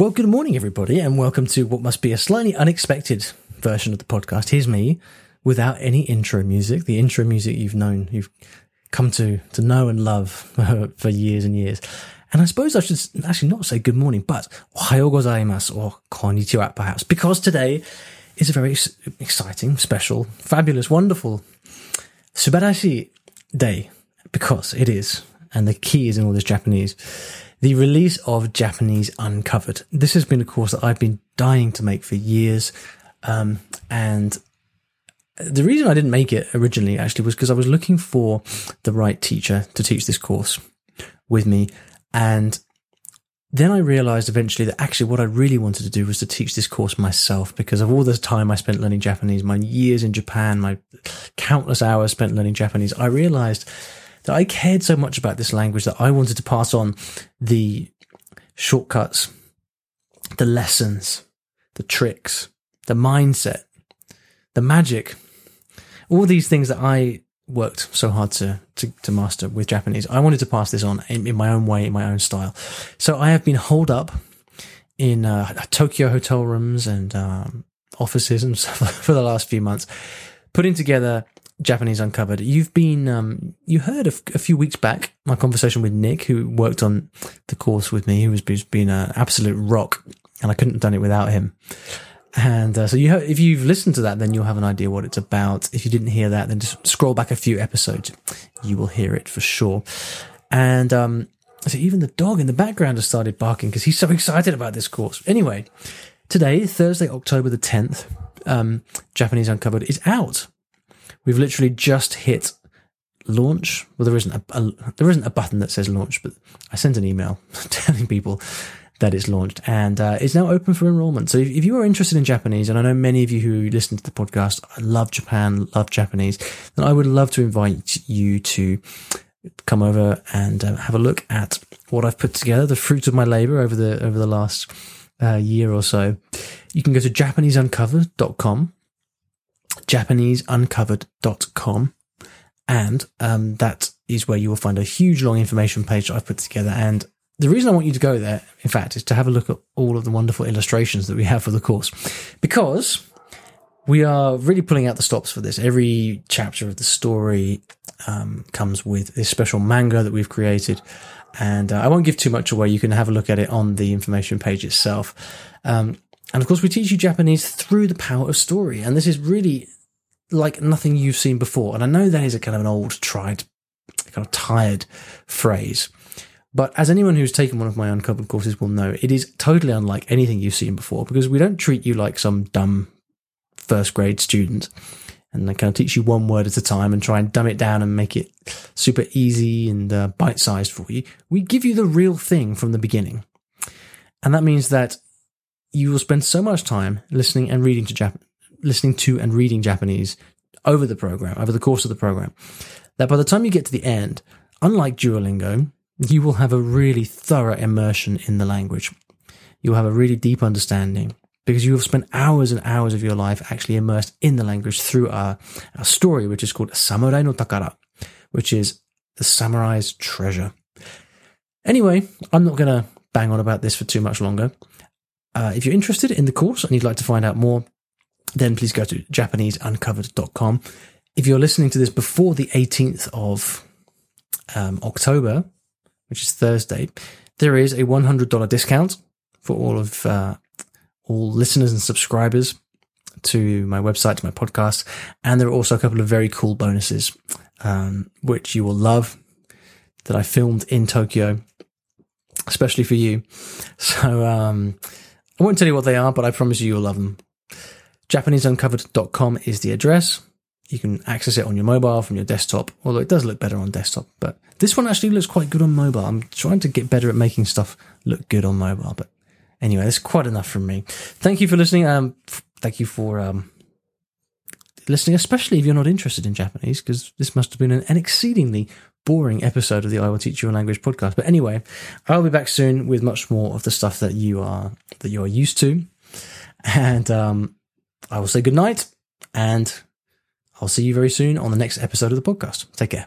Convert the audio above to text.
Well, good morning, everybody, and welcome to what must be a slightly unexpected version of the podcast. Here's me without any intro music, the intro music you've known, you've come to, to know and love for years and years. And I suppose I should actually not say good morning, but ohayo gozaimasu or konnichiwa perhaps, because today is a very exciting, special, fabulous, wonderful, subarashi day, because it is, and the key is in all this Japanese the release of Japanese Uncovered. This has been a course that I've been dying to make for years. Um, and the reason I didn't make it originally actually was because I was looking for the right teacher to teach this course with me. And then I realized eventually that actually what I really wanted to do was to teach this course myself because of all the time I spent learning Japanese, my years in Japan, my countless hours spent learning Japanese. I realized that I cared so much about this language that I wanted to pass on the shortcuts, the lessons, the tricks, the mindset, the magic, all these things that I worked so hard to, to, to master with Japanese. I wanted to pass this on in, in, my own way, in my own style. So I have been holed up in uh, Tokyo hotel rooms and um, offices and stuff for the last few months, putting together Japanese Uncovered. You've been, um, you heard a, f- a few weeks back my conversation with Nick, who worked on the course with me, who has been an absolute rock, and I couldn't have done it without him. And uh, so you, have, if you've listened to that, then you'll have an idea what it's about. If you didn't hear that, then just scroll back a few episodes, you will hear it for sure. And um, so even the dog in the background has started barking because he's so excited about this course. Anyway, today, Thursday, October the tenth, um, Japanese Uncovered is out. We've literally just hit launch. Well, there isn't a, a, there isn't a button that says launch, but I sent an email telling people that it's launched and uh, it's now open for enrollment. So if, if, you are interested in Japanese, and I know many of you who listen to the podcast love Japan, love Japanese, then I would love to invite you to come over and uh, have a look at what I've put together, the fruit of my labor over the over the last uh, year or so. You can go to JapaneseUncovered.com japaneseuncovered.com. And um, that is where you will find a huge long information page that I've put together. And the reason I want you to go there, in fact, is to have a look at all of the wonderful illustrations that we have for the course. Because we are really pulling out the stops for this. Every chapter of the story um, comes with this special manga that we've created. And uh, I won't give too much away. You can have a look at it on the information page itself. Um, and of course, we teach you Japanese through the power of story. And this is really like nothing you've seen before. And I know that is a kind of an old, tried, kind of tired phrase. But as anyone who's taken one of my uncovered courses will know, it is totally unlike anything you've seen before because we don't treat you like some dumb first grade student and they kind of teach you one word at a time and try and dumb it down and make it super easy and uh, bite sized for you. We give you the real thing from the beginning. And that means that you will spend so much time listening and reading to Jap- listening to and reading Japanese over the program, over the course of the program, that by the time you get to the end, unlike Duolingo, you will have a really thorough immersion in the language. You'll have a really deep understanding because you have spent hours and hours of your life actually immersed in the language through our, our story, which is called Samurai no Takara, which is the samurai's treasure. Anyway, I'm not going to bang on about this for too much longer. Uh, if you're interested in the course and you'd like to find out more, then please go to JapaneseUncovered.com. If you're listening to this before the 18th of um, October, which is Thursday, there is a $100 discount for all of uh, all listeners and subscribers to my website, to my podcast, and there are also a couple of very cool bonuses, um, which you will love that I filmed in Tokyo, especially for you. So um, I won't tell you what they are, but I promise you you'll love them. JapaneseUncovered.com is the address. You can access it on your mobile from your desktop, although it does look better on desktop. But this one actually looks quite good on mobile. I'm trying to get better at making stuff look good on mobile. But anyway, that's quite enough from me. Thank you for listening. Um, thank you for um, listening, especially if you're not interested in Japanese, because this must have been an, an exceedingly boring episode of the I Will Teach You a Language podcast. But anyway, I'll be back soon with much more of the stuff that you are that you are used to. And um, I will say good night and I'll see you very soon on the next episode of the podcast. Take care.